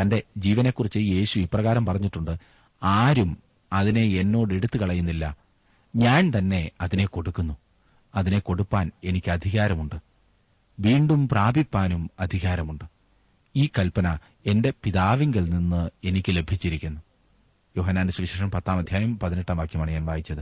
തന്റെ ജീവനെക്കുറിച്ച് യേശു ഇപ്രകാരം പറഞ്ഞിട്ടുണ്ട് ആരും അതിനെ എന്നോട് എടുത്തു കളയുന്നില്ല ഞാൻ തന്നെ അതിനെ കൊടുക്കുന്നു. അതിനെ കൊടുപ്പാൻ എനിക്ക് അധികാരമുണ്ട്. വീണ്ടും പ്രാപിപ്പാനും അധികാരമുണ്ട്. ഈ കൽപ്പന എന്റെ പിതാവിങ്കിൽ നിന്ന് എനിക്ക് ലഭിച്ചിരിക്കുന്നു. യോഹനാന്റെ സുവിശേഷം പത്താം അധ്യായം പതിനെട്ടാം വാക്യമാണ് ഞാൻ വായിച്ചത്.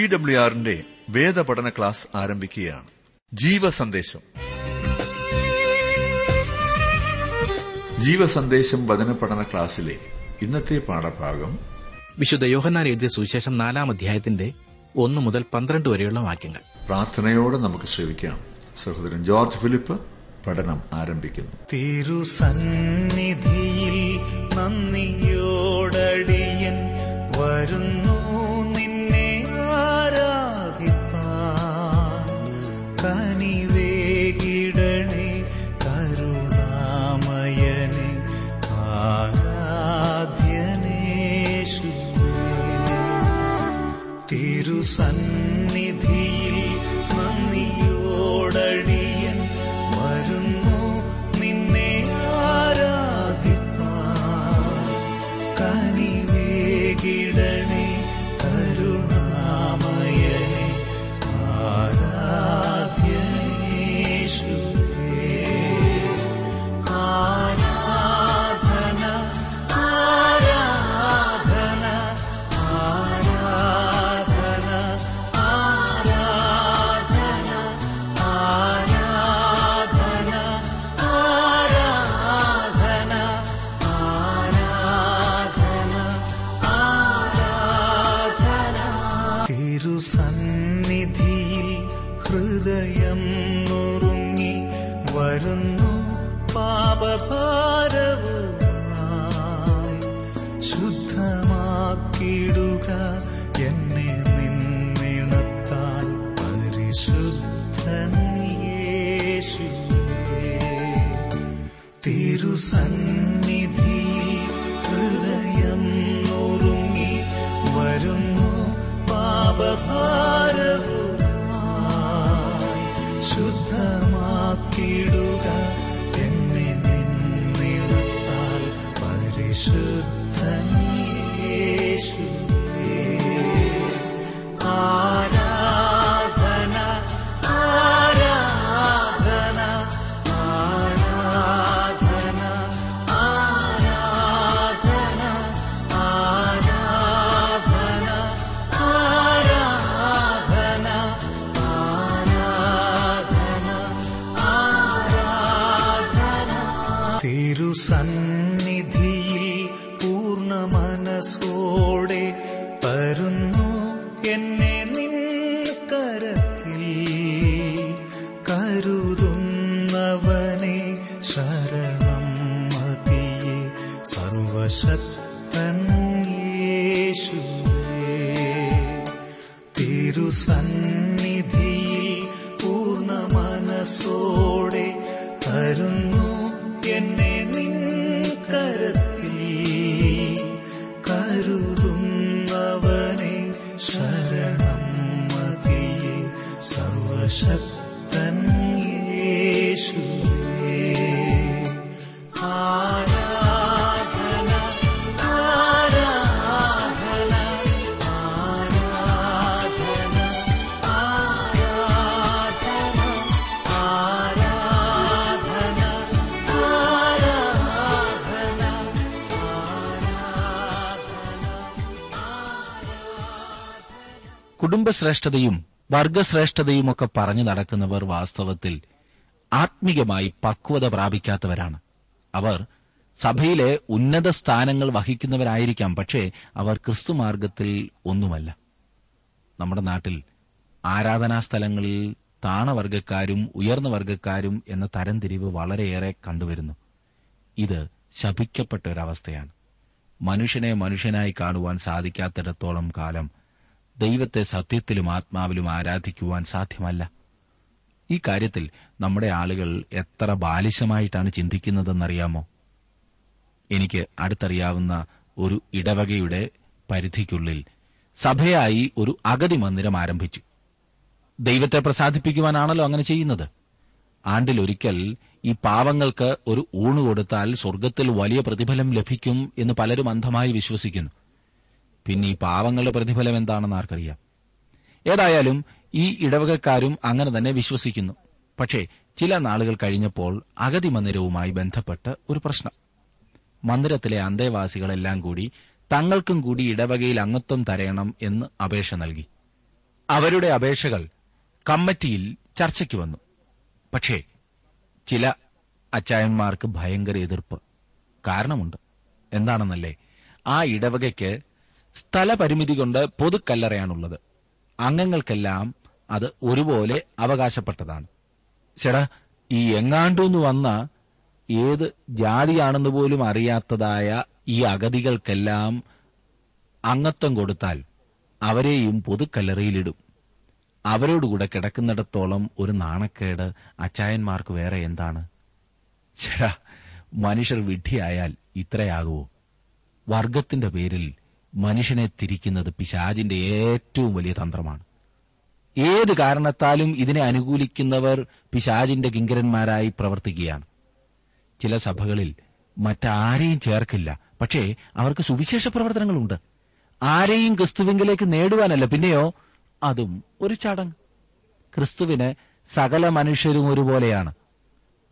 ടി ഡബ്ല്യു ആറിന്റെ വേദപഠന ക്ലാസ് ആരംഭിക്കുകയാണ്. ജീവസന്ദേശം. ജീവസന്ദേശം വചന പഠന ക്ലാസ്സിലെ ഇന്നത്തെ പാഠഭാഗം വിശുദ്ധ യോഹന്നാൻ എഴുതിയ സുവിശേഷം നാലാം അധ്യായത്തിന്റെ ഒന്ന് മുതൽ പന്ത്രണ്ട് വരെയുള്ള വാക്യങ്ങൾ. പ്രാർത്ഥനയോടെ നമുക്ക് ശ്രമിക്കാം സഹോദരൻ ജോർജ് ഫിലിപ്പ് പഠനം ആരംഭിക്കുന്നു. തിരുസന്നിധിയിൽ നന്ദിയോടടിയൻ വരുന്നു. I don't know. കുടുംബശ്രേഷ്ഠതയും വർഗശ്രേഷ്ഠതയുമൊക്കെ പറഞ്ഞു നടക്കുന്നവർ വാസ്തവത്തിൽ ആത്മീകമായി പക്വത പ്രാപിക്കാത്തവരാണ്. അവർ സഭയിലെ ഉന്നത സ്ഥാനങ്ങൾ വഹിക്കുന്നവരായിരിക്കാം പക്ഷേ അവർ ക്രിസ്തുമാർഗത്തിൽ ഒന്നുമല്ല. നമ്മുടെ നാട്ടിൽ ആരാധനാ സ്ഥലങ്ങളിൽ താണവർഗക്കാരും ഉയർന്ന വർഗക്കാരും എന്ന തരംതിരിവ് വളരെയേറെ കണ്ടുവരുന്നു. ഇത് ശപിക്കപ്പെട്ട ഒരവസ്ഥയാണ്. മനുഷ്യനെ മനുഷ്യനായി കാണുവാൻ സാധിക്കാത്തിടത്തോളം കാലം ദൈവത്തെ സത്യത്തിലും ആത്മാവിലും ആരാധിക്കുവാൻ സാധ്യമല്ല. ഈ കാര്യത്തിൽ നമ്മുടെ ആളുകൾ എത്ര ബാലിശമായിട്ടാണ് ചിന്തിക്കുന്നതെന്നറിയാമോ? എനിക്ക് അടുത്തറിയാവുന്ന ഒരു ഇടവകയുടെ പരിധിക്കുള്ളിൽ സഭയായി ഒരു അഗതി മന്ദിരം ആരംഭിച്ചു. ദൈവത്തെ പ്രസാദിപ്പിക്കുവാനാണല്ലോ അങ്ങനെ ചെയ്യുന്നത്. ആണ്ടിലൊരിക്കൽ ഈ പാവങ്ങൾക്ക് ഒരു ഊണ് കൊടുത്താൽ സ്വർഗത്തിൽ വലിയ പ്രതിഫലം ലഭിക്കും എന്ന് പലരും അന്ധമായി വിശ്വസിക്കുന്നു. പിന്നെ ഈ പാവങ്ങളുടെ പ്രതിഫലം എന്താണെന്ന് ആർക്കറിയാം? ഏതായാലും ഈ ഇടവകക്കാരും അങ്ങനെ തന്നെ വിശ്വസിക്കുന്നു. പക്ഷേ ചില നാളുകൾ കഴിഞ്ഞപ്പോൾ അഗതി മന്ദിരവുമായി ബന്ധപ്പെട്ട് ഒരു പ്രശ്നം. മന്ദിരത്തിലെ അന്തേവാസികളെല്ലാം കൂടി തങ്ങൾക്കും കൂടി ഇടവകയിൽ അംഗത്വം തരയണം എന്ന് അപേക്ഷ നൽകി. അവരുടെ അപേക്ഷകൾ കമ്മിറ്റിയിൽ ചർച്ചയ്ക്ക് വന്നു. പക്ഷേ ചില അച്ചായന്മാർക്ക് ഭയങ്കര എതിർപ്പ് കാരണമുണ്ട്. എന്താണെന്നല്ലേ? ആ ഇടവകയ്ക്ക് സ്ഥലപരിമിതി കൊണ്ട് പൊതുക്കല്ലറയാണുള്ളത്. അംഗങ്ങൾക്കെല്ലാം അത് ഒരുപോലെ അവകാശപ്പെട്ടതാണ്. ചേടാ ഈ എങ്ങാണ്ടുന്ന് വന്ന ഏത് ജാതിയാണെന്ന് പോലും അറിയാത്തതായ ഈ അഗതികൾക്കെല്ലാം അംഗത്വം കൊടുത്താൽ അവരെയും പൊതുക്കല്ലറയിലിടും. അവരോടുകൂടെ കിടക്കുന്നിടത്തോളം ഒരു നാണക്കേട് അച്ചായന്മാർക്ക് വേറെ എന്താണ്? ചേടാ മനുഷ്യർ വിഡ്ഢിയായാൽ ഇത്രയാകുമോ വർഗത്തിന്റെ പേരിൽ മനുഷ്യനെ തിരിക്കുന്നത് പിശാജിന്റെ ഏറ്റവും വലിയ തന്ത്രമാണ്. ഏത് കാരണത്താലും ഇതിനെ അനുകൂലിക്കുന്നവർ പിശാജിന്റെ കിങ്കരന്മാരായി പ്രവർത്തിക്കുകയാണ്. ചില സഭകളിൽ മറ്റാരെയും ചേർക്കില്ല. പക്ഷേ അവർക്ക് സുവിശേഷ പ്രവർത്തനങ്ങളുണ്ട്. ആരെയും ക്രിസ്തുവിങ്കിലേക്ക് നേടുവാനല്ല. പിന്നെയോ അതും ഒരു ചടങ്ങ്. ക്രിസ്തുവിന് സകല മനുഷ്യരും ഒരുപോലെയാണ്.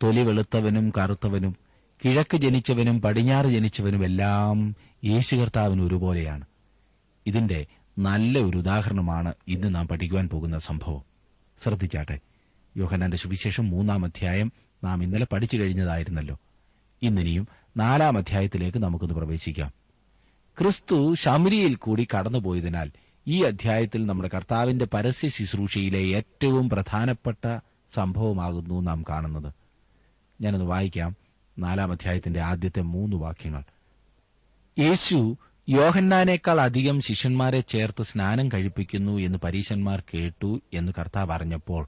തൊലി വെളുത്തവനും കറുത്തവനും കിഴക്ക് ജനിച്ചവനും പടിഞ്ഞാറ് ജനിച്ചവനും എല്ലാം യേശു കർത്താവിന് ഒരുപോലെയാണ്. ഇതിന്റെ നല്ല ഒരു ഉദാഹരണമാണ് ഇന്ന് നാം പഠിക്കുവാൻ പോകുന്ന സംഭവം. ശ്രദ്ധിച്ചാട്ടെ യോഹനാന്റെ സുവിശേഷം മൂന്നാം അധ്യായം നാം ഇന്നലെ പഠിച്ചു കഴിഞ്ഞതായിരുന്നല്ലോ. ഇന്നിനിയും നാലാം അധ്യായത്തിലേക്ക് നമുക്കൊന്ന് പ്രവേശിക്കാം. ക്രിസ്തു ശമരിയിൽ കൂടി കടന്നുപോയതിനാൽ ഈ അധ്യായത്തിൽ നമ്മുടെ കർത്താവിന്റെ പരസ്യ ശുശ്രൂഷയിലെ ഏറ്റവും പ്രധാനപ്പെട്ട സംഭവമാകുന്നു നാം കാണുന്നത്. ഞാനൊന്ന് വായിക്കാം. നാലാം അധ്യായത്തിന്റെ ആദ്യത്തെ മൂന്ന് വാക്യങ്ങൾ. യേശു യോഹന്നാനേക്കാൾ അധികം ശിഷ്യന്മാരെ ചേർത്ത് സ്നാനം കഴിപ്പിക്കുന്നു എന്ന് പരീശന്മാർ കേട്ടു എന്ന് കർത്താവ് അറിഞ്ഞപ്പോൾ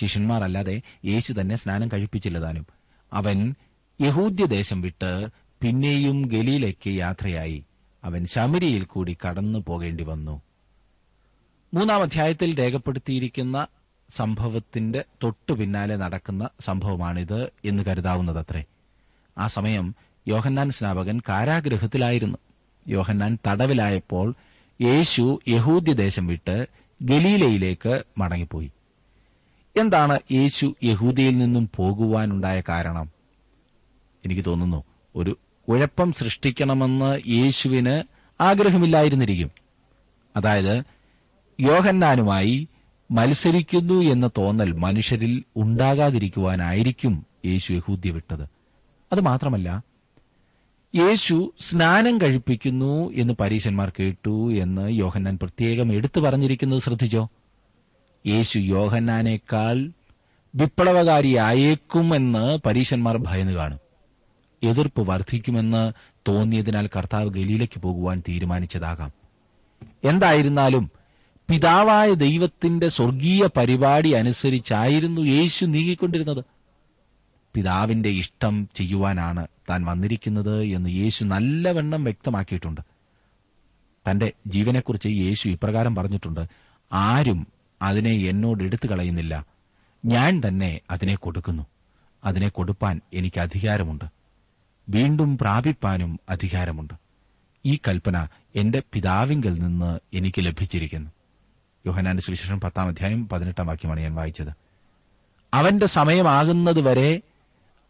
ശിഷ്യന്മാർ അല്ലാതെ യേശു തന്നെ സ്നാനം കഴിപ്പിച്ചില്ല താനും അവൻ യഹൂദ്യദേശം വിട്ട് പിന്നെയും ഗലീലയ്ക്ക് യാത്രയായി. അവൻ ശമരിയിൽ കൂടി കടന്നു പോകേണ്ടി വന്നു. മൂന്നാം അധ്യായത്തിൽ രേഖപ്പെടുത്തിയിരിക്കുന്ന സംഭവത്തിന്റെ തൊട്ടു പിന്നാലെ നടക്കുന്ന സംഭവമാണിത് എന്ന് കരുതാവുന്നതത്രേ. ആ സമയം യോഹന്നാൻ സ്നാപകൻ കാരാഗ്രഹത്തിലായിരുന്നു യോഹന്നാൻ തടവിലായപ്പോൾ യേശു യഹൂദ്യദേശം വിട്ട് ഗലീലയിലേക്ക് മടങ്ങിപ്പോയി. എന്താണ് യേശു യഹൂദിയിൽ നിന്നും പോകുവാനുണ്ടായ കാരണം? എനിക്ക് തോന്നുന്നു ഒരു കുഴപ്പം സൃഷ്ടിക്കണമെന്ന് യേശുവിന് ആഗ്രഹമില്ലായിരുന്നിരിക്കും. അതായത് യോഹന്നാനുമായി മത്സരിക്കുന്നു എന്ന തോന്നൽ മനുഷ്യരിൽ ഉണ്ടാകാതിരിക്കുവാനായിരിക്കും യേശു യഹൂദ്യ വിട്ടത്. അത് മാത്രമല്ല യേശു സ്നാനം കഴിപ്പിക്കുന്നു എന്ന് പരീശന്മാർ കേട്ടു എന്ന് യോഹന്നാൻ പ്രത്യേകം എടുത്തു പറഞ്ഞിരിക്കുന്നത് ശ്രദ്ധിച്ചോ? യേശു യോഹന്നാനേക്കാൾ വിപ്ലവകാരിയായേക്കുമെന്ന് പരീശന്മാർ ഭയന്നു കാണും. എതിർപ്പ് വർദ്ധിക്കുമെന്ന് തോന്നിയതിനാൽ കർത്താവ് ഗലീലയ്ക്ക് പോകുവാൻ തീരുമാനിച്ചതാകാം. എന്തായിരുന്നാലും പിതാവായ ദൈവത്തിന്റെ സ്വർഗീയ പരിപാടി അനുസരിച്ചായിരുന്നു യേശു നീങ്ങിക്കൊണ്ടിരുന്നത്. പിതാവിന്റെ ഇഷ്ടം ചെയ്യുവാനാണ് താൻ വന്നിരിക്കുന്നത് എന്ന് യേശു നല്ലവണ്ണം വ്യക്തമാക്കിയിട്ടുണ്ട്. തന്റെ ജീവനെക്കുറിച്ച് യേശു ഇപ്രകാരം പറഞ്ഞിട്ടുണ്ട് ആരും അതിനെ എന്നോട് എടുത്തു കളയുന്നില്ല ഞാൻ തന്നെ അതിനെ കൊടുക്കുന്നു. അതിനെ കൊടുപ്പാൻ എനിക്ക് അധികാരമുണ്ട്. വീണ്ടും പ്രാപിപ്പാനും അധികാരമുണ്ട്. ഈ കൽപ്പന എന്റെ പിതാവിങ്കിൽ നിന്ന് എനിക്ക് ലഭിച്ചിരിക്കുന്നു. യോഹനാന്റെ സുവിശേഷം പത്താം അധ്യായം പതിനെട്ടാം വാക്യമാണ് ഞാൻ വായിച്ചത്. അവന്റെ സമയമാകുന്നതുവരെ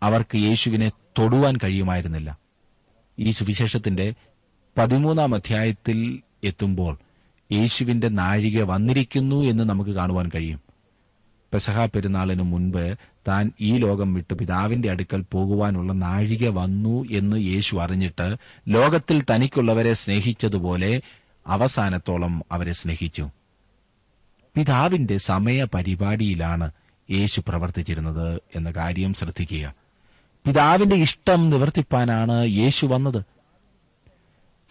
അവർക്ക് യേശുവിനെ തൊടുവാൻ കഴിയുമായിരുന്നില്ല. ഈ സുവിശേഷത്തിന്റെ പതിമൂന്നാം അധ്യായത്തിൽ എത്തുമ്പോൾ യേശുവിന്റെ നാഴിക വന്നിരിക്കുന്നു എന്ന് നമുക്ക് കാണുവാൻ കഴിയും. പെസഹ പെരുന്നാളിന് മുൻപ് താൻ ഈ ലോകം വിട്ട് പിതാവിന്റെ അടുക്കൽ പോകുവാനുള്ള നാഴിക വന്നു എന്ന് യേശു അറിഞ്ഞിട്ട് ലോകത്തിൽ തനിക്കുള്ളവരെ സ്നേഹിച്ചതുപോലെ അവസാനത്തോളം അവരെ സ്നേഹിച്ചു. പിതാവിന്റെ സമയപരിപാടിയിലാണ് യേശു പ്രവർത്തിച്ചിരുന്നത് എന്ന കാര്യം ശ്രദ്ധിക്കുക. പിതാവിന്റെ ഇഷ്ടം നിവർത്തിപ്പാനാണ് യേശു വന്നത്.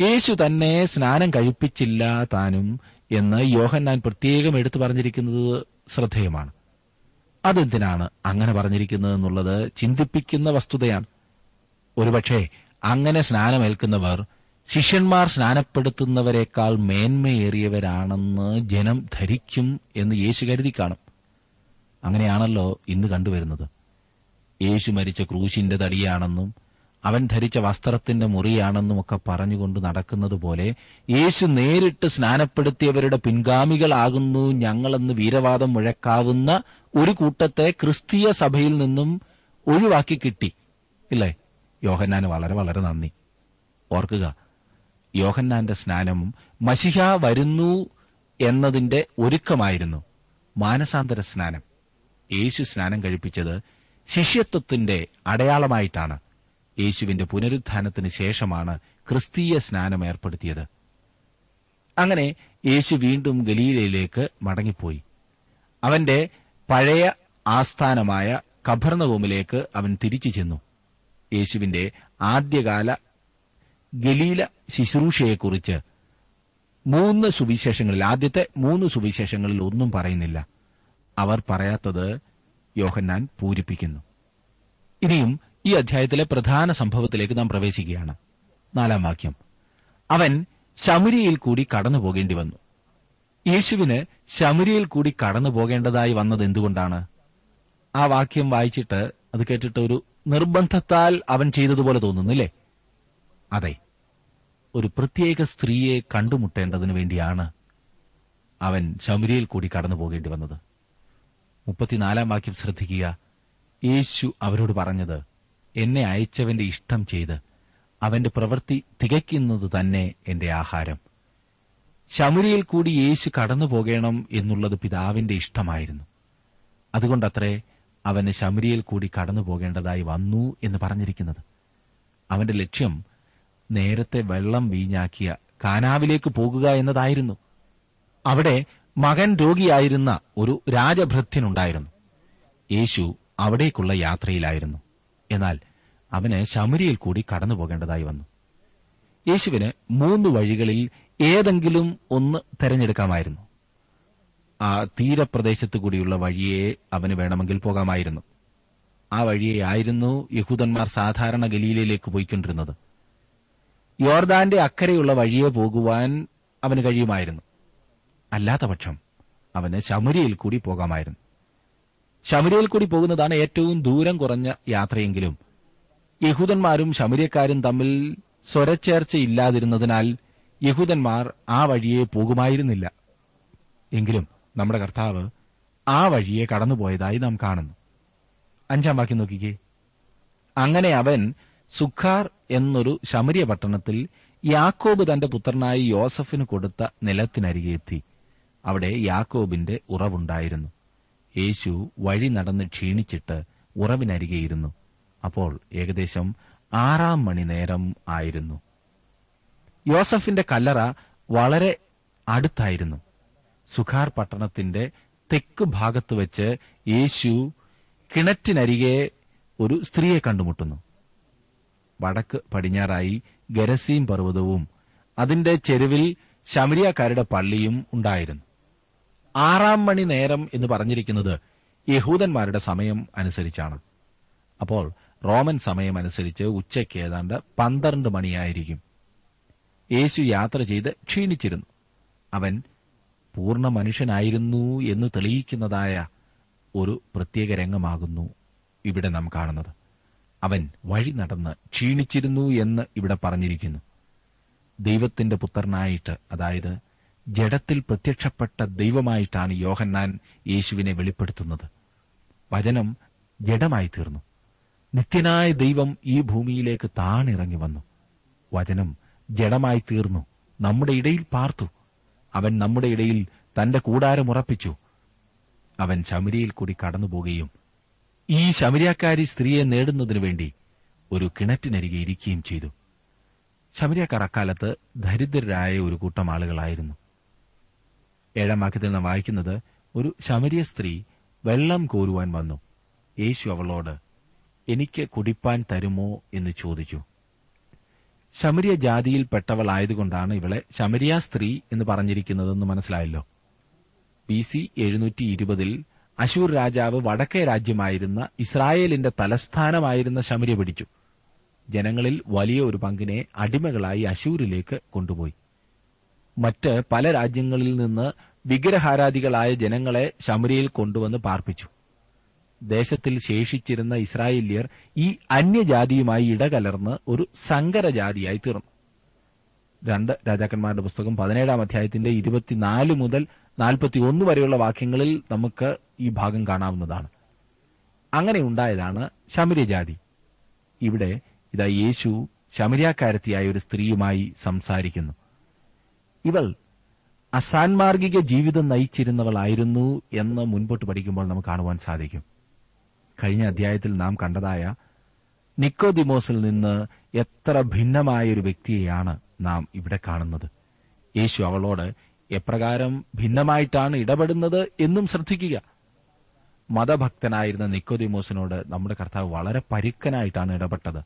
യേശു തന്നെ സ്നാനം കഴിപ്പിച്ചില്ല താനും എന്ന് യോഹന്നാൻ പ്രത്യേകം എടുത്തു പറഞ്ഞിരിക്കുന്നത് ശ്രദ്ധേയമാണ്. അതെന്തിനാണ് അങ്ങനെ പറഞ്ഞിരിക്കുന്നത് എന്നുള്ളത് ചിന്തിപ്പിക്കുന്ന വസ്തുതയാണ്. ഒരുപക്ഷെ അങ്ങനെ സ്നാനമേൽക്കുന്നവർ ശിഷ്യന്മാർ സ്നാനപ്പെടുത്തുന്നവരെക്കാൾ മേന്മയേറിയവരാണെന്ന് ജനം ധരിക്കും എന്ന് യേശു കരുതി കാണും. അങ്ങനെയാണല്ലോ ഇന്ന് കണ്ടുവരുന്നത്. യേശു മരിച്ച ക്രൂശിന്റെ തടിയാണെന്നും അവൻ ധരിച്ച വസ്ത്രത്തിന്റെ മുറിയാണെന്നും ഒക്കെ പറഞ്ഞുകൊണ്ട് നടക്കുന്നതുപോലെ യേശു നേരിട്ട് സ്നാനപ്പെടുത്തിയവരുടെ പിൻഗാമികളാകുന്നു ഞങ്ങളെന്ന് വീരവാദം മുഴക്കാവുന്ന ഒരു കൂട്ടത്തെ ക്രിസ്തീയ സഭയിൽ നിന്നും ഒഴിവാക്കി കിട്ടി. ഇല്ലേ? യോഹന്നാന് വളരെ വളരെ നന്ദി. ഓർക്കുക യോഹന്നാന്റെ സ്നാനം മഷിഹ വരുന്നു എന്നതിന്റെ ഒരുക്കമായിരുന്നു മാനസാന്തര സ്നാനം. യേശു സ്നാനം കഴിപ്പിച്ചത് ശിഷ്യത്വത്തിന്റെ അടയാളമായിട്ടാണ് യേശുവിന്റെ പുനരുത്ഥാനത്തിന് ശേഷമാണ് ക്രിസ്തീയ സ്നാനം ഏർപ്പെടുത്തിയത്. അങ്ങനെ യേശു വീണ്ടും ഗലീലയിലേക്ക് മടങ്ങിപ്പോയി. അവന്റെ പഴയ ആസ്ഥാനമായ കഭർണകോമിലേക്ക് അവൻ തിരിച്ചു ചെന്നു. യേശുവിന്റെ ആദ്യകാല ഗലീല ശുശ്രൂഷയെക്കുറിച്ച് മൂന്ന് സുവിശേഷങ്ങളിൽ ആദ്യത്തെ മൂന്ന് സുവിശേഷങ്ങളിൽ ഒന്നും പറയുന്നില്ല. അവർ പറയാത്തത് യോഹന്നാൻ പൂരിപ്പിക്കുന്നു. ഇനിയും ഈ അധ്യായത്തിലെ പ്രധാന സംഭവത്തിലേക്ക് നാം പ്രവേശിക്കുകയാണ്. നാലാം വാക്യം. അവൻ ശമുരിയിൽ കൂടി കടന്നു പോകേണ്ടി വന്നു. യേശുവിന് ശമുരിയിൽ കൂടി കടന്നു പോകേണ്ടതായി വന്നത് എന്തുകൊണ്ടാണ്? ആ വാക്യം വായിച്ചിട്ട് അത് കേട്ടിട്ട് ഒരു നിർബന്ധത്താൽ അവൻ ചെയ്തതുപോലെ തോന്നുന്നില്ലേ? അതെ. ഒരു പ്രത്യേക സ്ത്രീയെ കണ്ടുമുട്ടേണ്ടതിനു വേണ്ടിയാണ് അവൻ ശമുരിയിൽ കൂടി കടന്നു പോകേണ്ടി വന്നത്. മുപ്പത്തിനാലാം വാക്യം ശ്രദ്ധിക്കുക. യേശു അവരോട് പറഞ്ഞത് എന്നെ അയച്ചവന്റെ ഇഷ്ടം ചെയ്ത് അവന്റെ പ്രവൃത്തി തികയ്ക്കുന്നത് തന്നെ എന്റെ ആഹാരം. ശമുരിയിൽ കൂടി യേശു കടന്നു പോകണം എന്നുള്ളത് പിതാവിന്റെ ഇഷ്ടമായിരുന്നു. അതുകൊണ്ടത്രേ അവന് ശമുരിയിൽ കൂടി കടന്നു പോകേണ്ടതായി വന്നു എന്ന് പറഞ്ഞിരിക്കുന്നത്. അവന്റെ ലക്ഷ്യം നേരത്തെ വെള്ളം വീഞ്ഞാക്കിയ കാനാവിലേക്ക് പോകുക എന്നതായിരുന്നു. അവിടെ മകൻ രോഗിയായിരുന്ന ഒരു രാജഭൃത്യനുണ്ടായിരുന്നു. യേശു അവിടേക്കുള്ള യാത്രയിലായിരുന്നു. എന്നാൽ അവന് ശമരിയിൽ കൂടി കടന്നുപോകേണ്ടതായി വന്നു. യേശുവിന് മൂന്ന് വഴികളിൽ ഏതെങ്കിലും ഒന്ന് തെരഞ്ഞെടുക്കാമായിരുന്നു. ആ തീരപ്രദേശത്തു കൂടിയുള്ള വഴിയെ അവന് വേണമെങ്കിൽ പോകാമായിരുന്നു. ആ വഴിയെ ആയിരുന്നു യഹൂദന്മാർ സാധാരണ ഗലീലയിലേക്ക് പോയിക്കൊണ്ടിരുന്നത്. യോർദാന്റെ അക്കരെയുള്ള വഴിയെ പോകുവാൻ അവന് കഴിയുമായിരുന്നു. അല്ലാത്ത പക്ഷം അവന് ശമരിയിൽ കൂടി പോകാമായിരുന്നു. ശമരിയിൽ കൂടി പോകുന്നതാണ് ഏറ്റവും ദൂരം കുറഞ്ഞ യാത്രയെങ്കിലും യഹൂദന്മാരും ശമരിയക്കാരും തമ്മിൽ സ്വരച്ചേർച്ചയില്ലാതിരുന്നതിനാൽ യഹൂദന്മാർ ആ വഴിയെ പോകുമായിരുന്നില്ല. എങ്കിലും നമ്മുടെ കർത്താവ് ആ വഴിയെ കടന്നുപോയതായി നാം കാണുന്നു. അഞ്ചാം വാക്യം നോക്കിക്കേ. അങ്ങനെ അവൻ സുഖാർ എന്നൊരു ശമരിയ പട്ടണത്തിൽ യാക്കോബ് തന്റെ പുത്രനായി യോസഫിന് കൊടുത്ത നിലത്തിനരികെ എത്തി. അവിടെ യാക്കോബിന്റെ ഉറവുണ്ടായിരുന്നു. യേശു വഴി നടന്ന് ക്ഷീണിച്ചിട്ട് ഉറവിനരികെയിരുന്നു അപ്പോൾ ഏകദേശം ആറാം മണി നേരം ആയിരുന്നു. യോസഫിന്റെ കല്ലറ വളരെ അടുത്തായിരുന്നു. സുഖാർ പട്ടണത്തിന്റെ തെക്ക് ഭാഗത്ത് വെച്ച് യേശു കിണറ്റിനരികെ ഒരു സ്ത്രീയെ കണ്ടുമുട്ടുന്നു. വടക്ക് പടിഞ്ഞാറായി ഗരസീം പർവതവും അതിന്റെ ചെരുവിൽ ശമരിയാക്കാരുടെ പള്ളിയും ഉണ്ടായിരുന്നു. ആറാം മണി നേരം എന്ന് പറഞ്ഞിരിക്കുന്നത് യഹൂദന്മാരുടെ സമയം അനുസരിച്ചാണ്. അപ്പോൾ റോമൻ സമയം അനുസരിച്ച് ഉച്ചയ്ക്ക് ഏതാണ്ട് പന്ത്രണ്ട് മണിയായിരിക്കും. യേശു യാത്ര ചെയ്ത് ക്ഷീണിച്ചിരുന്നു. അവൻ പൂർണ മനുഷ്യനായിരുന്നു എന്ന് തെളിയിക്കുന്നതായ ഒരു പ്രത്യേക രംഗമാകുന്നു ഇവിടെ നാം കാണുന്നത്. അവൻ വഴി നടന്ന് ക്ഷീണിച്ചിരുന്നു എന്ന് ഇവിടെ പറഞ്ഞിരിക്കുന്നു. ദൈവത്തിന്റെ പുത്രനായിട്ട് അതായത് ജഡത്തിൽ പ്രത്യക്ഷപ്പെട്ട ദൈവമായിട്ടാണ് യോഹന്നാൻ യേശുവിനെ വെളിപ്പെടുത്തുന്നത്. വചനം ജഡമായി തീർന്നു. നിത്യനായ ദൈവം ഈ ഭൂമിയിലേക്ക് താണിറങ്ങി വന്നു. വചനം ജഡമായി തീർന്നു. നമ്മുടെ ഇടയിൽ പാർത്തു. അവൻ നമ്മുടെ ഇടയിൽ തന്റെ കൂടാരമുറപ്പിച്ചു അവൻ ശമരിയിൽ കൂടി കടന്നുപോകുകയും ഈ ശമരിയാക്കാരി സ്ത്രീയെ നേടുന്നതിനു വേണ്ടി ഒരു കിണറ്റിനരികെ ഇരിക്കുകയും ചെയ്തു. ശമരിയാക്കാർ അക്കാലത്ത് ദരിദ്രരായ ഒരു കൂട്ടം ആളുകളായിരുന്നു. ഏഴാം വാക്യത്തിൽ നാം വായിക്കുന്നത് ഒരു ശമരിയ സ്ത്രീ വെള്ളം കോരുവാൻ വന്നു. യേശു അവളോട് എനിക്ക് കുടിപ്പാൻ തരുമോ? എന്ന് ചോദിച്ചു. ശമരിയ ജാതിയിൽപ്പെട്ടവളായതുകൊണ്ടാണ് ഇവളെ ശമരിയ സ്ത്രീ എന്ന് പറഞ്ഞിരിക്കുന്നതെന്ന് മനസ്സിലായല്ലോ. ബി സി എഴുന്നൂറ്റി ഇരുപതിൽ അശൂർ രാജാവ് വടക്കേ രാജ്യമായിരുന്ന ഇസ്രായേലിന്റെ തലസ്ഥാനമായിരുന്ന ശമരിയ പിടിച്ചു. ജനങ്ങളിൽ വലിയ ഒരു പങ്കിനെ അടിമകളായി അശൂരിലേക്ക് കൊണ്ടുപോയി. മറ്റ് പല രാജ്യങ്ങളിൽ നിന്ന് വിഗ്രഹാരാധികളായ ജനങ്ങളെ ശമരിയിൽ കൊണ്ടുവന്ന് പാർപ്പിച്ചു. ദേശത്തിൽ ശേഷിച്ചിരുന്ന ഇസ്രായേല്യർ ഈ അന്യജാതിയുമായി ഇടകലർന്ന് ഒരു സങ്കരജാതിയായി തീർന്നു. രണ്ട് രാജാക്കന്മാരുടെ പുസ്തകം പതിനേഴാം അധ്യായത്തിന്റെ ഇരുപത്തിനാല് മുതൽ നാൽപ്പത്തിയൊന്ന് വരെയുള്ള വാക്യങ്ങളിൽ നമുക്ക് ഈ ഭാഗം കാണാവുന്നതാണ്. അങ്ങനെ ഉണ്ടായതാണ് ശമര്യജാതി. ഇവിടെ ഇതാ യേശു ശമര്യാക്കാരത്തിയായ ഒരു സ്ത്രീയുമായി സംസാരിക്കുന്നു. ഇവൾ അസാൻമാർഗിക ജീവിതം നയിച്ചിരുന്നവളായിരുന്നു എന്ന് മുൻപോട്ട് പഠിക്കുമ്പോൾ നമുക്ക് കാണുവാൻ സാധിക്കും. കഴിഞ്ഞ അധ്യായത്തിൽ നാം കണ്ടതായ നിക്കോദിമോസിൽ നിന്ന് എത്ര ഭിന്നമായ ഒരു വ്യക്തിയെയാണ് നാം ഇവിടെ കാണുന്നത്. യേശു അവളോട് എപ്രകാരം ഭിന്നമായിട്ടാണ് ഇടപെടുന്നത് എന്നും ശ്രദ്ധിക്കുക. മതഭക്തനായിരുന്ന നിക്കോദിമോസിനോട് നമ്മുടെ കർത്താവ് വളരെ പരുക്കനായിട്ടാണ് ഇടപെട്ടത്.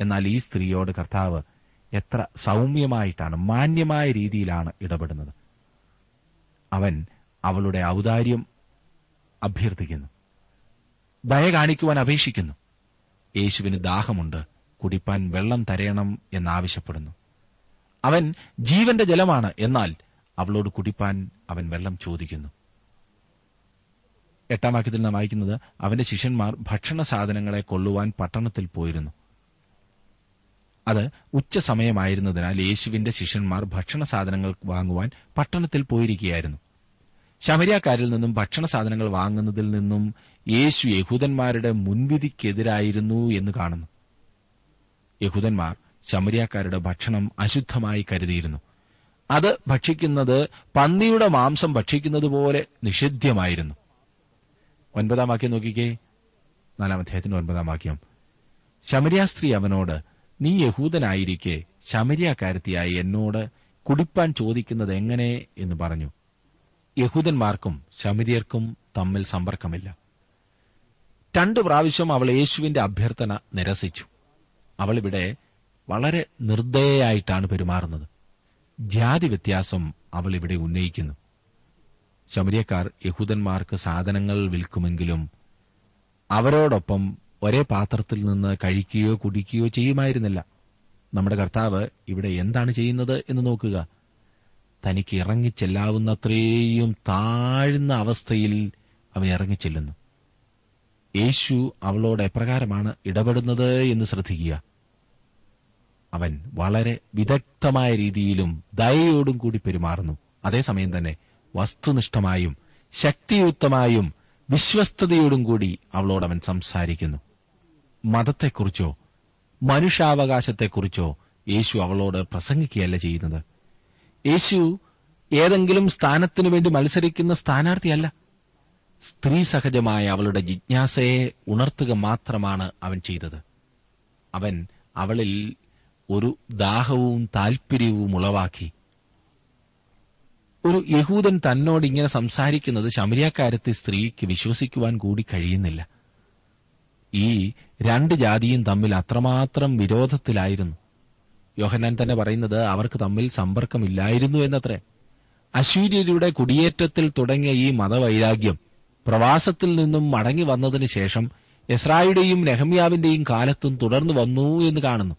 എന്നാൽ ഈ സ്ത്രീയോട് കർത്താവ് എത്ര സൗമ്യമായിട്ടാണ് മാന്യമായ രീതിയിലാണ് ഇടപെടുന്നത്. അവൻ അവളുടെ ഔദാര്യം അഭ്യർത്ഥിക്കുന്നു. ദയ കാണിക്കുവാൻ അപേക്ഷിക്കുന്നു. യേശുവിന് ദാഹമുണ്ട് കുടിപ്പാൻ വെള്ളം തരയണം എന്നാവശ്യപ്പെടുന്നു. അവൻ ജീവന്റെ ജലമാണ് എന്നാൽ അവളോട് കുടിപ്പാൻ അവൻ വെള്ളം ചോദിക്കുന്നു. എട്ടാം വാക്യത്തിൽ നാം വായിക്കുന്നത് അവന്റെ ശിഷ്യന്മാർ ഭക്ഷണ സാധനങ്ങളെ കൊള്ളുവാൻ പട്ടണത്തിൽ പോയിരുന്നു. അത് ഉച്ചസമയമായിരുന്നതിനാൽ യേശുവിന്റെ ശിഷ്യന്മാർ ഭക്ഷണ സാധനങ്ങൾ വാങ്ങുവാൻ പട്ടണത്തിൽ പോയിരിക്കുകയായിരുന്നു. ശമരിയാക്കാരിൽ നിന്നും ഭക്ഷണ സാധനങ്ങൾ വാങ്ങുന്നതിൽ നിന്നും യേശു യഹൂദന്മാരുടെ മുൻവിധിക്കെതിരായിരുന്നു എന്ന് കാണുന്നു. യഹൂദന്മാർ ശമരിയാക്കാരുടെ ഭക്ഷണം അശുദ്ധമായി കരുതിയിരുന്നു. അത് ഭക്ഷിക്കുന്നത് പന്നിയുടെ മാംസം ഭക്ഷിക്കുന്നതുപോലെ നിഷിദ്ധ്യമായിരുന്നു ഒൻപതാം വാക്യം നോക്കിക്കേ. നാലാം അധ്യായത്തിന്റെ ഒൻപതാം വാക്യം. ശമരിയാസ്ത്രീ അവനോട് നീ യഹൂദനായിരിക്കെ ശമരിയാക്കാരത്തിയായി എന്നോട് കുടിപ്പാൻ ചോദിക്കുന്നത് എങ്ങനെ എന്ന് പറഞ്ഞു. യഹൂദന്മാർക്കും ശമരിയർക്കും തമ്മിൽ സമ്പർക്കമില്ല. രണ്ടു പ്രാവശ്യം അവൾ യേശുവിന്റെ അഭ്യർത്ഥന നിരസിച്ചു. അവളിവിടെ വളരെ നിർദ്ദയായിട്ടാണ് പെരുമാറുന്നത്. ജാതി വ്യത്യാസം അവൾ ഇവിടെ ഉന്നയിക്കുന്നു. ശമരിയക്കാർ യഹൂദന്മാർക്ക് സാധനങ്ങൾ വിൽക്കുമെങ്കിലും അവരോടൊപ്പം ഒരേ പാത്രത്തിൽ നിന്ന് കഴിക്കുകയോ കുടിക്കുകയോ ചെയ്യുമായിരുന്നില്ല. നമ്മുടെ കർത്താവ് ഇവിടെ എന്താണ് ചെയ്യുന്നത് എന്ന് നോക്കുക. തനിക്ക് ഇറങ്ങിച്ചെല്ലാവുന്നത്രയും താഴ്ന്ന അവസ്ഥയിൽ അവൻ ഇറങ്ങിച്ചെല്ലുന്നു. യേശു അവളോട് എപ്രകാരമാണ് ഇടപെടുന്നത് എന്ന് ശ്രദ്ധിക്കുക. അവൻ വളരെ വിദഗ്ധമായ രീതിയിലും ദയയോടും കൂടി പെരുമാറുന്നു. അതേസമയം തന്നെ വസ്തുനിഷ്ഠമായും ശക്തിയുക്തമായും വിശ്വസ്തയോടും കൂടി അവളോട് അവൻ സംസാരിക്കുന്നു. മതത്തെക്കുറിച്ചോ മനുഷ്യാവകാശത്തെക്കുറിച്ചോ യേശു അവളോട് പ്രസംഗിക്കുകയല്ല ചെയ്യുന്നത്. യേശു ഏതെങ്കിലും സ്ഥാനത്തിനു വേണ്ടി മത്സരിക്കുന്ന സ്ഥാനാർത്ഥിയല്ല. സ്ത്രീ സഹജമായ അവളുടെ ജിജ്ഞാസയെ ഉണർത്തുക മാത്രമാണ് അവൻ ചെയ്തത്. അവൻ അവളിൽ ഒരു ദാഹവും താൽപര്യവും ഉളവാക്കി. ഒരു യഹൂദൻ തന്നോട് ഇങ്ങനെ സംസാരിക്കുന്നത് ശമരിയാക്കാരത്തെ സ്ത്രീക്ക് വിശ്വസിക്കുവാൻ കൂടി കഴിയുന്നില്ല. ഈ രണ്ട് ജാതിയും തമ്മിൽ അത്രമാത്രം വിരോധത്തിലായിരുന്നു. യോഹനാൻ തന്നെ പറയുന്നത് അവർക്ക് തമ്മിൽ സമ്പർക്കമില്ലായിരുന്നു എന്നത്രേ. അശ്വര്യരുടെ കുടിയേറ്റത്തിൽ തുടങ്ങിയ ഈ മതവൈരാഗ്യം പ്രവാസത്തിൽ നിന്നും മടങ്ങി വന്നതിന് ശേഷം എസ്രായുടെയും നെഹമ്യാവിന്റെയും കാലത്തും തുടർന്നു വന്നു എന്ന് കാണുന്നു.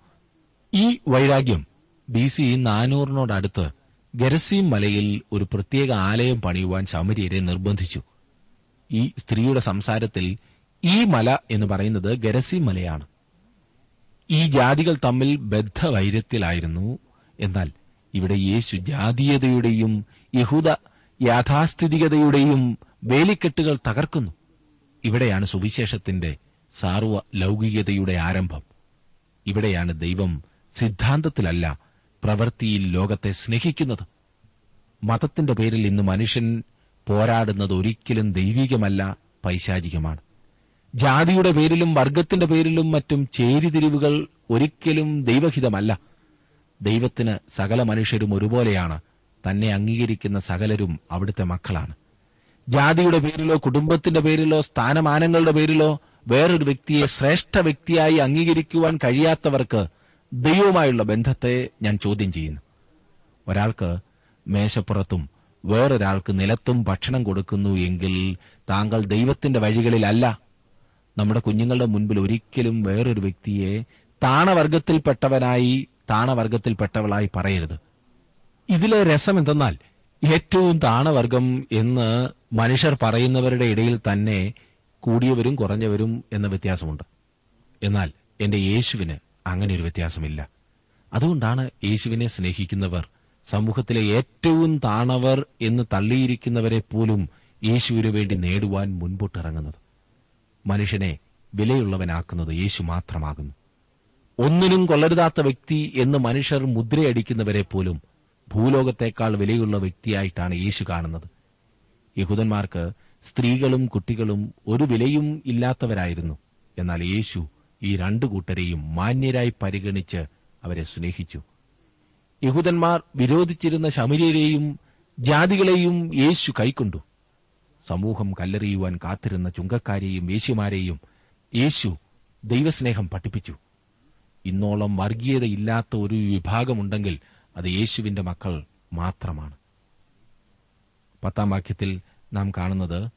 ഈ വൈരാഗ്യം ബി സി നാനൂറിനോടടുത്ത് ഗരസീം മലയിൽ ഒരു പ്രത്യേക ആലയം പണിയുവാൻ ശമര്യരെ നിർബന്ധിച്ചു. ഈ സ്ത്രീയുടെ സംസാരത്തിൽ ഈ മല എന്ന് പറയുന്നത് ഗരസി മലയാണ്. ഈ ജാതികൾ തമ്മിൽ ബദ്ധവൈര്യത്തിലായിരുന്നു. എന്നാൽ ഇവിടെ യേശു ജാതീയതയുടെയും യഹൂദ യാഥാസ്ഥിതികതയുടെയും വേലിക്കെട്ടുകൾ തകർക്കുന്നു. ഇവിടെയാണ് സുവിശേഷത്തിന്റെ സാർവ ലൗകികതയുടെ ആരംഭം. ഇവിടെയാണ് ദൈവം സിദ്ധാന്തത്തിലല്ല പ്രവൃത്തിയിൽ ലോകത്തെ സ്നേഹിക്കുന്നത്. മതത്തിന്റെ പേരിൽ ഇന്ന് മനുഷ്യൻ പോരാടുന്നത് ഒരിക്കലും ദൈവികമല്ല പൈശാചികമാണ്. ജാതിയുടെ പേരിലും വർഗത്തിന്റെ പേരിലും മറ്റും ചേരിതിരിവുകൾ ഒരിക്കലും ദൈവഹിതമല്ല. ദൈവത്തിന് സകല മനുഷ്യരും ഒരുപോലെയാണ്. തന്നെ അംഗീകരിക്കുന്ന സകലരും അവിടുത്തെ മക്കളാണ്. ജാതിയുടെ പേരിലോ കുടുംബത്തിന്റെ പേരിലോ സ്ഥാനമാനങ്ങളുടെ പേരിലോ വേറൊരു വ്യക്തിയെ ശ്രേഷ്ഠ വ്യക്തിയായി അംഗീകരിക്കുവാൻ കഴിയാത്തവർക്ക് ദൈവവുമായുള്ള ബന്ധത്തെ ഞാൻ ചോദ്യം ചെയ്യുന്നു. ഒരാൾക്ക് മേശപ്പുറത്തും വേറൊരാൾക്ക് നിലത്തും ഭക്ഷണം കൊടുക്കുന്നു എങ്കിൽ താങ്കൾ ദൈവത്തിന്റെ വഴികളിലല്ല നമ്മുടെ കുഞ്ഞുങ്ങളുടെ മുൻപിൽ ഒരിക്കലും വേറൊരു വ്യക്തിയെ താണവർഗത്തിൽപ്പെട്ടവനായി താണവർഗത്തിൽപ്പെട്ടവളായി പറയരുത്. ഇതിലെ രസം എന്തെന്നാൽ ഏറ്റവും താണവർഗം എന്ന് മനുഷ്യർ പറയുന്നവരുടെ ഇടയിൽ തന്നെ കൂടിയവരും കുറഞ്ഞവരും എന്ന വ്യത്യാസമുണ്ട്. എന്നാൽ എന്റെ യേശുവിന് അങ്ങനെ ഒരു വ്യത്യാസമില്ല. അതുകൊണ്ടാണ് യേശുവിനെ സ്നേഹിക്കുന്നവർ സമൂഹത്തിലെ ഏറ്റവും താണവർ എന്ന് തള്ളിയിരിക്കുന്നവരെ പോലും യേശുവിനു വേണ്ടി നേടുവാൻ മുൻപോട്ടിറങ്ങുന്നത്. മനുഷ്യനെ വിലയുള്ളവനാക്കുന്നത് യേശു മാത്രമാകുന്നു. ഒന്നിനും കൊള്ളരുതാത്ത വ്യക്തി എന്ന് മനുഷ്യർ മുദ്രയടിക്കുന്നവരെ പോലും ഭൂലോകത്തേക്കാൾ വിലയുള്ള വ്യക്തിയായിട്ടാണ് യേശു കാണുന്നത്. യഹൂദന്മാർക്ക് സ്ത്രീകളും കുട്ടികളും ഒരു വിലയും ഇല്ലാത്തവരായിരുന്നു. എന്നാൽ യേശു ഈ രണ്ടു കൂട്ടരെയും മാന്യരായി പരിഗണിച്ച് അവരെ സ്നേഹിച്ചു. യഹൂദന്മാർ വിരോധിച്ചിരുന്ന ശമര്യരെയും ജാതികളെയും യേശു കൈക്കൊണ്ടു. സമൂഹം കല്ലെറിയുവാൻ കാത്തിരുന്ന ചുങ്കക്കാരെയും വേശ്യമാരെയും യേശു ദൈവസ്നേഹം പഠിപ്പിച്ചു. ഇന്നോളം വർഗീയതയില്ലാത്ത ഒരു വിഭാഗമുണ്ടെങ്കിൽ അത് യേശുവിന്റെ മക്കൾ മാത്രമാണ്. പത്താം വാക്യത്തിൽ നാം കാണുന്നത്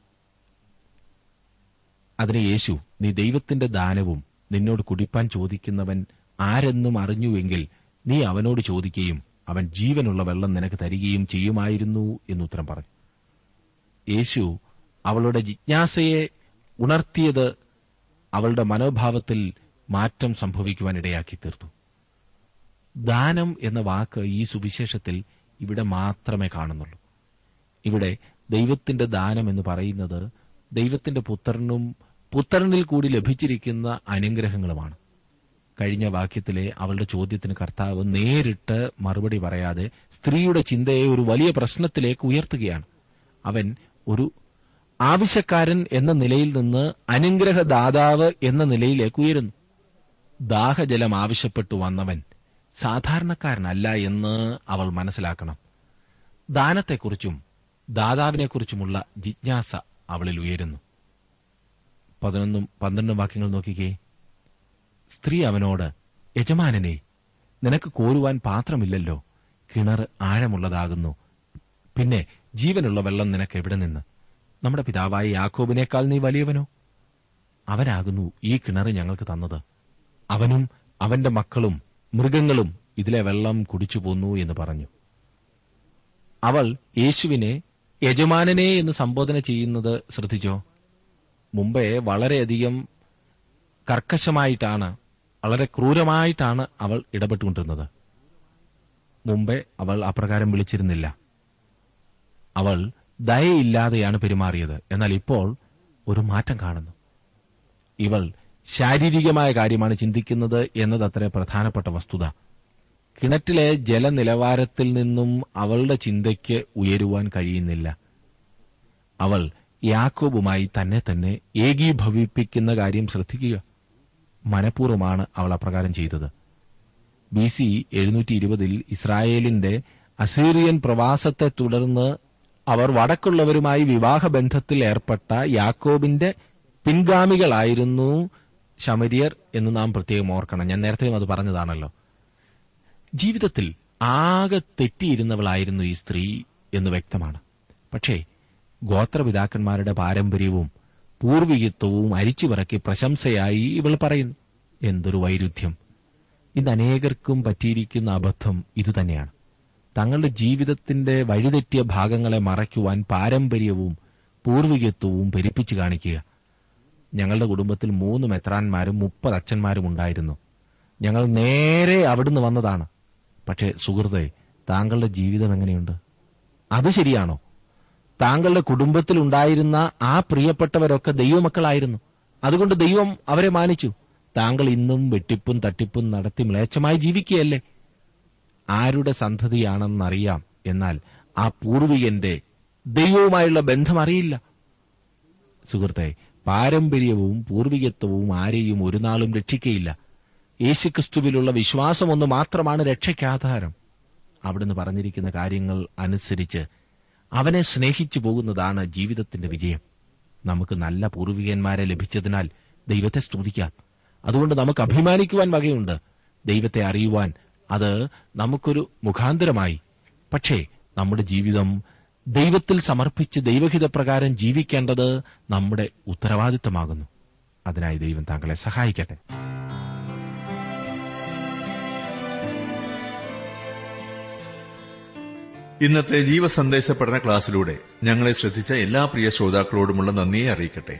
അതിന് യേശു നീ ദൈവത്തിന്റെ ദാനവും നിന്നോട് കുടിപ്പാൻ ചോദിക്കുന്നവൻ ആരെന്നും അറിഞ്ഞുവെങ്കിൽ നീ അവനോട് ചോദിക്കുകയും അവൻ ജീവനുള്ള വെള്ളം നിനക്ക് തരികയും ചെയ്യുമായിരുന്നു എന്നുത്തരം പറഞ്ഞു. യേശു അവളുടെ ജിജ്ഞാസയെ ഉണർത്തിയത് അവളുടെ മനോഭാവത്തിൽ മാറ്റം സംഭവിക്കുവാൻ ഇടയാക്കി തീർത്തു. ദാനം എന്ന വാക്ക് ഈ സുവിശേഷത്തിൽ ഇവിടെ മാത്രമേ കാണുന്നുള്ളൂ. ഇവിടെ ദൈവത്തിന്റെ ദാനം എന്ന് പറയുന്നത് ദൈവത്തിന്റെ പുത്രനും പുത്രനിൽ കൂടി ലഭിച്ചിരിക്കുന്ന അനുഗ്രഹങ്ങളുമാണ്. കഴിഞ്ഞ വാക്യത്തിലെ അവളുടെ ചോദ്യത്തിന് കർത്താവ് നേരിട്ട് മറുപടി പറയാതെ സ്ത്രീയുടെ ചിന്തയെ ഒരു വലിയ പ്രശ്നത്തിലേക്ക് ഉയർത്തുകയാണ്. അവൻ ഒരു ആവശ്യക്കാരൻ എന്ന നിലയിൽ നിന്ന് അനുഗ്രഹദാതാവ് എന്ന നിലയിലേക്ക് ഉയരുന്നു. ദാഹജലം ആവശ്യപ്പെട്ടു വന്നവൻ സാധാരണക്കാരനല്ല എന്ന് അവൾ മനസ്സിലാക്കണം. ദാനത്തെക്കുറിച്ചും ദാതാവിനെക്കുറിച്ചുമുള്ള ജിജ്ഞാസ അവളിൽ ഉയരുന്നു. പതിനൊന്നും പന്ത്രണ്ടും വാക്യങ്ങൾ നോക്കിക്കേ. സ്ത്രീ അവനോട് യജമാനനെ നിനക്ക് കോരുവാൻ പാത്രമില്ലല്ലോ. കിണർ ആഴമുള്ളതാകുന്നു. പിന്നെ ജീവനുള്ള വെള്ളം നിനക്ക് എവിടെ നിന്ന്? നമ്മുടെ പിതാവായ യാക്കോബിനേക്കാൾ നീ വലിയവനോ? അവനാകുന്നു ഈ കിണർ ഞങ്ങൾക്ക് തന്നത്. അവനും അവന്റെ മക്കളും മൃഗങ്ങളും ഇതിലെ വെള്ളം കുടിച്ചു പോന്നു എന്ന് പറഞ്ഞു. അവൾ യേശുവിനെ യജമാനനെ എന്ന് സംബോധന ചെയ്യുന്നത് ശ്രദ്ധിച്ചോ? മുമ്പേ വളരെയധികം കർക്കശമായിട്ടാണ് വളരെ ക്രൂരമായിട്ടാണ് അവൾ ഇടപെട്ടുകൊണ്ടിരുന്നത്. മുമ്പേ അവൾ അപ്രകാരം വിളിച്ചിരുന്നില്ല. അവൾ ദയയില്ലാതെയാണ് പെരുമാറിയത്. എന്നാൽ ഇപ്പോൾ ഒരു മാറ്റം കാണുന്നു. ഇവൾ ശാരീരികമായ കാര്യമാണ് ചിന്തിക്കുന്നത് എന്നതത്ര പ്രധാനപ്പെട്ട വസ്തുത. കിണറ്റിലെ ജലനിലവാരത്തിൽ നിന്നും അവളുടെ ചിന്തയ്ക്ക് ഉയരുവാൻ കഴിയുന്നില്ല. അവൾ യാക്കോബുമായി തന്നെ തന്നെ ഏകീഭവിപ്പിക്കുന്ന കാര്യം ശ്രദ്ധിക്കുക. മനഃപൂർവമാണ് അവൾ അപ്രകാരം ചെയ്തത്. ബി സി എഴുന്നൂറ്റി ഇരുപതിൽ ഇസ്രായേലിന്റെ അസീറിയൻ പ്രവാസത്തെ തുടർന്ന് അവർ വടക്കുള്ളവരുമായി വിവാഹബന്ധത്തിൽ ഏർപ്പെട്ട യാക്കോബിന്റെ പിൻഗാമികളായിരുന്നു ശമരിയർ എന്ന് നാം പ്രത്യേകം ഓർക്കണം. ഞാൻ നേരത്തെയും അത് പറഞ്ഞതാണല്ലോ. ജീവിതത്തിൽ ആകെ തെറ്റിയിരുന്നവളായിരുന്നു ഈ സ്ത്രീ എന്ന് വ്യക്തമാണ്. പക്ഷേ ഗോത്രപിതാക്കന്മാരുടെ പാരമ്പര്യവും പൂർവികത്വവും അരിച്ചുപറക്കി പ്രശംസയായി ഇവൾ പറയുന്നു. എന്തൊരു വൈരുദ്ധ്യം. ഇന്ന് അനേകർക്കും പറ്റിയിരിക്കുന്ന അബദ്ധം ഇതുതന്നെയാണ്. തങ്ങളുടെ ജീവിതത്തിന്റെ വഴിതെറ്റിയ ഭാഗങ്ങളെ മറയ്ക്കുവാൻ പാരമ്പര്യവും പൂർവികത്വവും പെരുപ്പിച്ചു കാണിക്കുക. ഞങ്ങളുടെ കുടുംബത്തിൽ മൂന്ന് മെത്രാന്മാരും മുപ്പത് അച്ഛന്മാരും ഉണ്ടായിരുന്നു. ഞങ്ങൾ നേരെ അവിടുന്ന് വന്നതാണ്. പക്ഷേ സുഹൃത്തെ താങ്കളുടെ ജീവിതം എങ്ങനെയുണ്ട്? അത് ശരിയാണോ? താങ്കളുടെ കുടുംബത്തിൽ ഉണ്ടായിരുന്ന ആ പ്രിയപ്പെട്ടവരൊക്കെ ദൈവമക്കളായിരുന്നു. അതുകൊണ്ട് ദൈവം അവരെ മാനിച്ചു. താങ്കൾ ഇന്നും വെട്ടിപ്പും തട്ടിപ്പും നടത്തി മ്ലേച്ഛമായി ജീവിക്കുകയല്ലേ? ആരുടെ സന്തതിയാണെന്നറിയാം. എന്നാൽ ആ പൂർവികന്റെ ദൈവവുമായുള്ള ബന്ധം അറിയില്ല. സുഹൃത്തെ പാരമ്പര്യവും പൂർവികത്വവും ആരെയും ഒരു നാളും രക്ഷിക്കയില്ല. യേശുക്രിസ്തുവിലുള്ള വിശ്വാസം ഒന്ന് മാത്രമാണ് രക്ഷയ്ക്കാധാരം അവിടുന്ന് പറഞ്ഞിരിക്കുന്ന കാര്യങ്ങൾ അനുസരിച്ച് അവനെ സ്നേഹിച്ചു പോകുന്നതാണ് ജീവിതത്തിന്റെ വിജയം. നമുക്ക് നല്ല പൂർവികന്മാരെ ലഭിച്ചതിനാൽ ദൈവത്തെ സ്തുതിക്കാം. അതുകൊണ്ട് നമുക്ക് അഭിമാനിക്കുവാൻ വകയുണ്ട്. ദൈവത്തെ അറിയുവാൻ അത് നമുക്കൊരു മുഖാന്തരമായി. പക്ഷേ നമ്മുടെ ജീവിതം ദൈവത്തിൽ സമർപ്പിച്ച് ദൈവഹിതപ്രകാരം ജീവിക്കേണ്ടത് നമ്മുടെ ഉത്തരവാദിത്തമാകുന്നു അതിനായി ദൈവം താങ്കളെ സഹായിക്കട്ടെ. ഇന്നത്തെ ജീവസന്ദേശ പഠന ക്ലാസ്സിലൂടെ ഞങ്ങളെ ശ്രദ്ധിച്ച എല്ലാ പ്രിയ ശ്രോതാക്കളോടുമുള്ള നന്ദിയെ അറിയിക്കട്ടെ.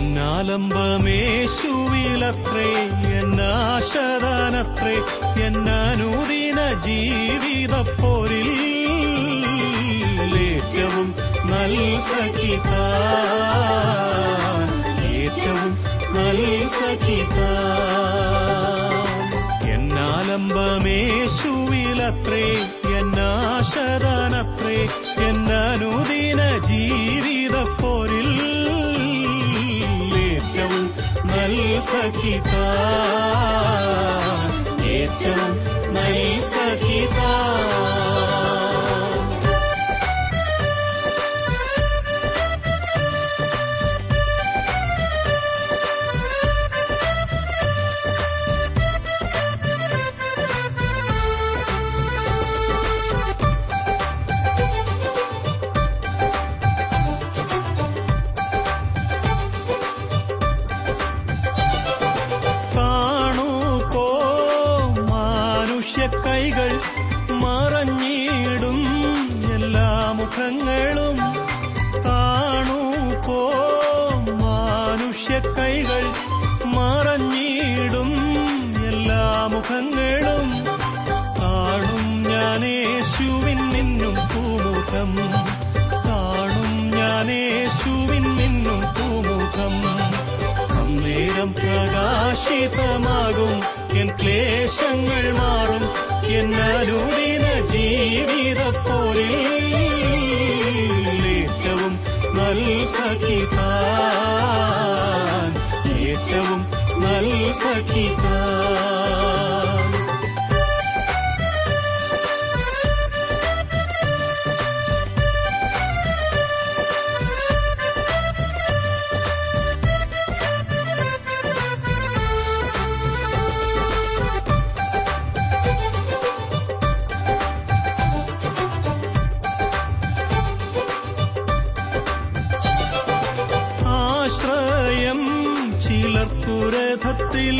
എന്നാലംബമേശുവിലത്രേ എന്നാശദാനത്രേ എന്നനൂദിന ജീവിതപ്പോരിൽ ഏറ്റവും നൽ സഖിത ഏറ്റവും നൽ സഖിത എന്നാലംബമേശുവിലത്രേ എന്നാശദാനത്രേ എന്നനുദിന ജീവിതപ്പോരിൽ ी सखिता नित्यं मयि सखिता മുഖങ്ങളും കാണും ഞാനേശുവിൻ മിന്നും പൂമുഖം. കാണും ഞാനേശുവിൻ മിന്നും പൂമുഖം. അന്നേരം പ്രകാശിതമാകും എൻ ക്ലേശങ്ങൾ മാറും എന്നരുദിന ജീവിതപ്പോരിൽ ഏറ്റവും നൽ സഖിതാൻ ഏറ്റവും നൽ ചിലർക്കുരഥത്തിൽ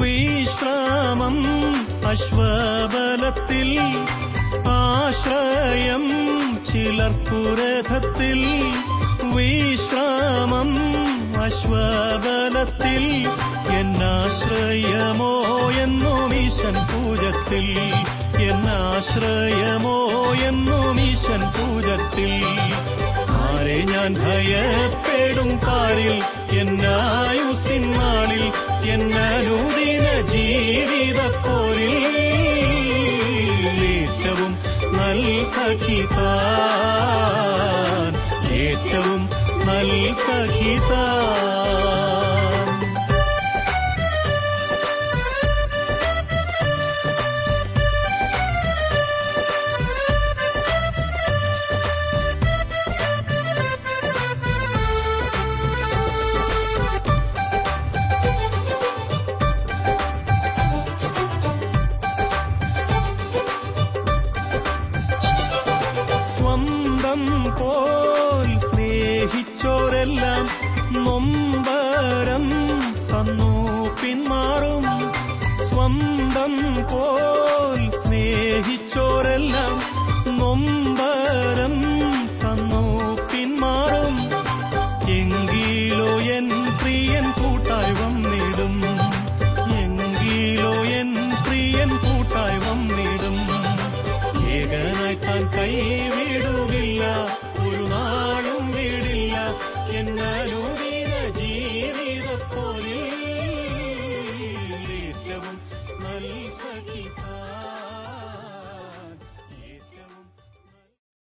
വിശ്രാമം അശ്വബലത്തിൽ ആശ്രയം ചിലർപ്പുരഥത്തിൽ വിശ്രാമം അശ്വബലത്തിൽ എന്നാശ്രയമോ എന്നും ഈശൻ പൂജത്തിൽ എന്നാശ്രയമോ എന്നും ഈശൻ പൂജത്തിൽ. ആരെ ഞാൻ ഭയപ്പെടും പാരിൽ എന്നായുസിൻ നാളിൽ ജീവിതപ്പോരിൽ ഏറ്റവും നൽ സഖിതാൻ ഏറ്റവും നൽ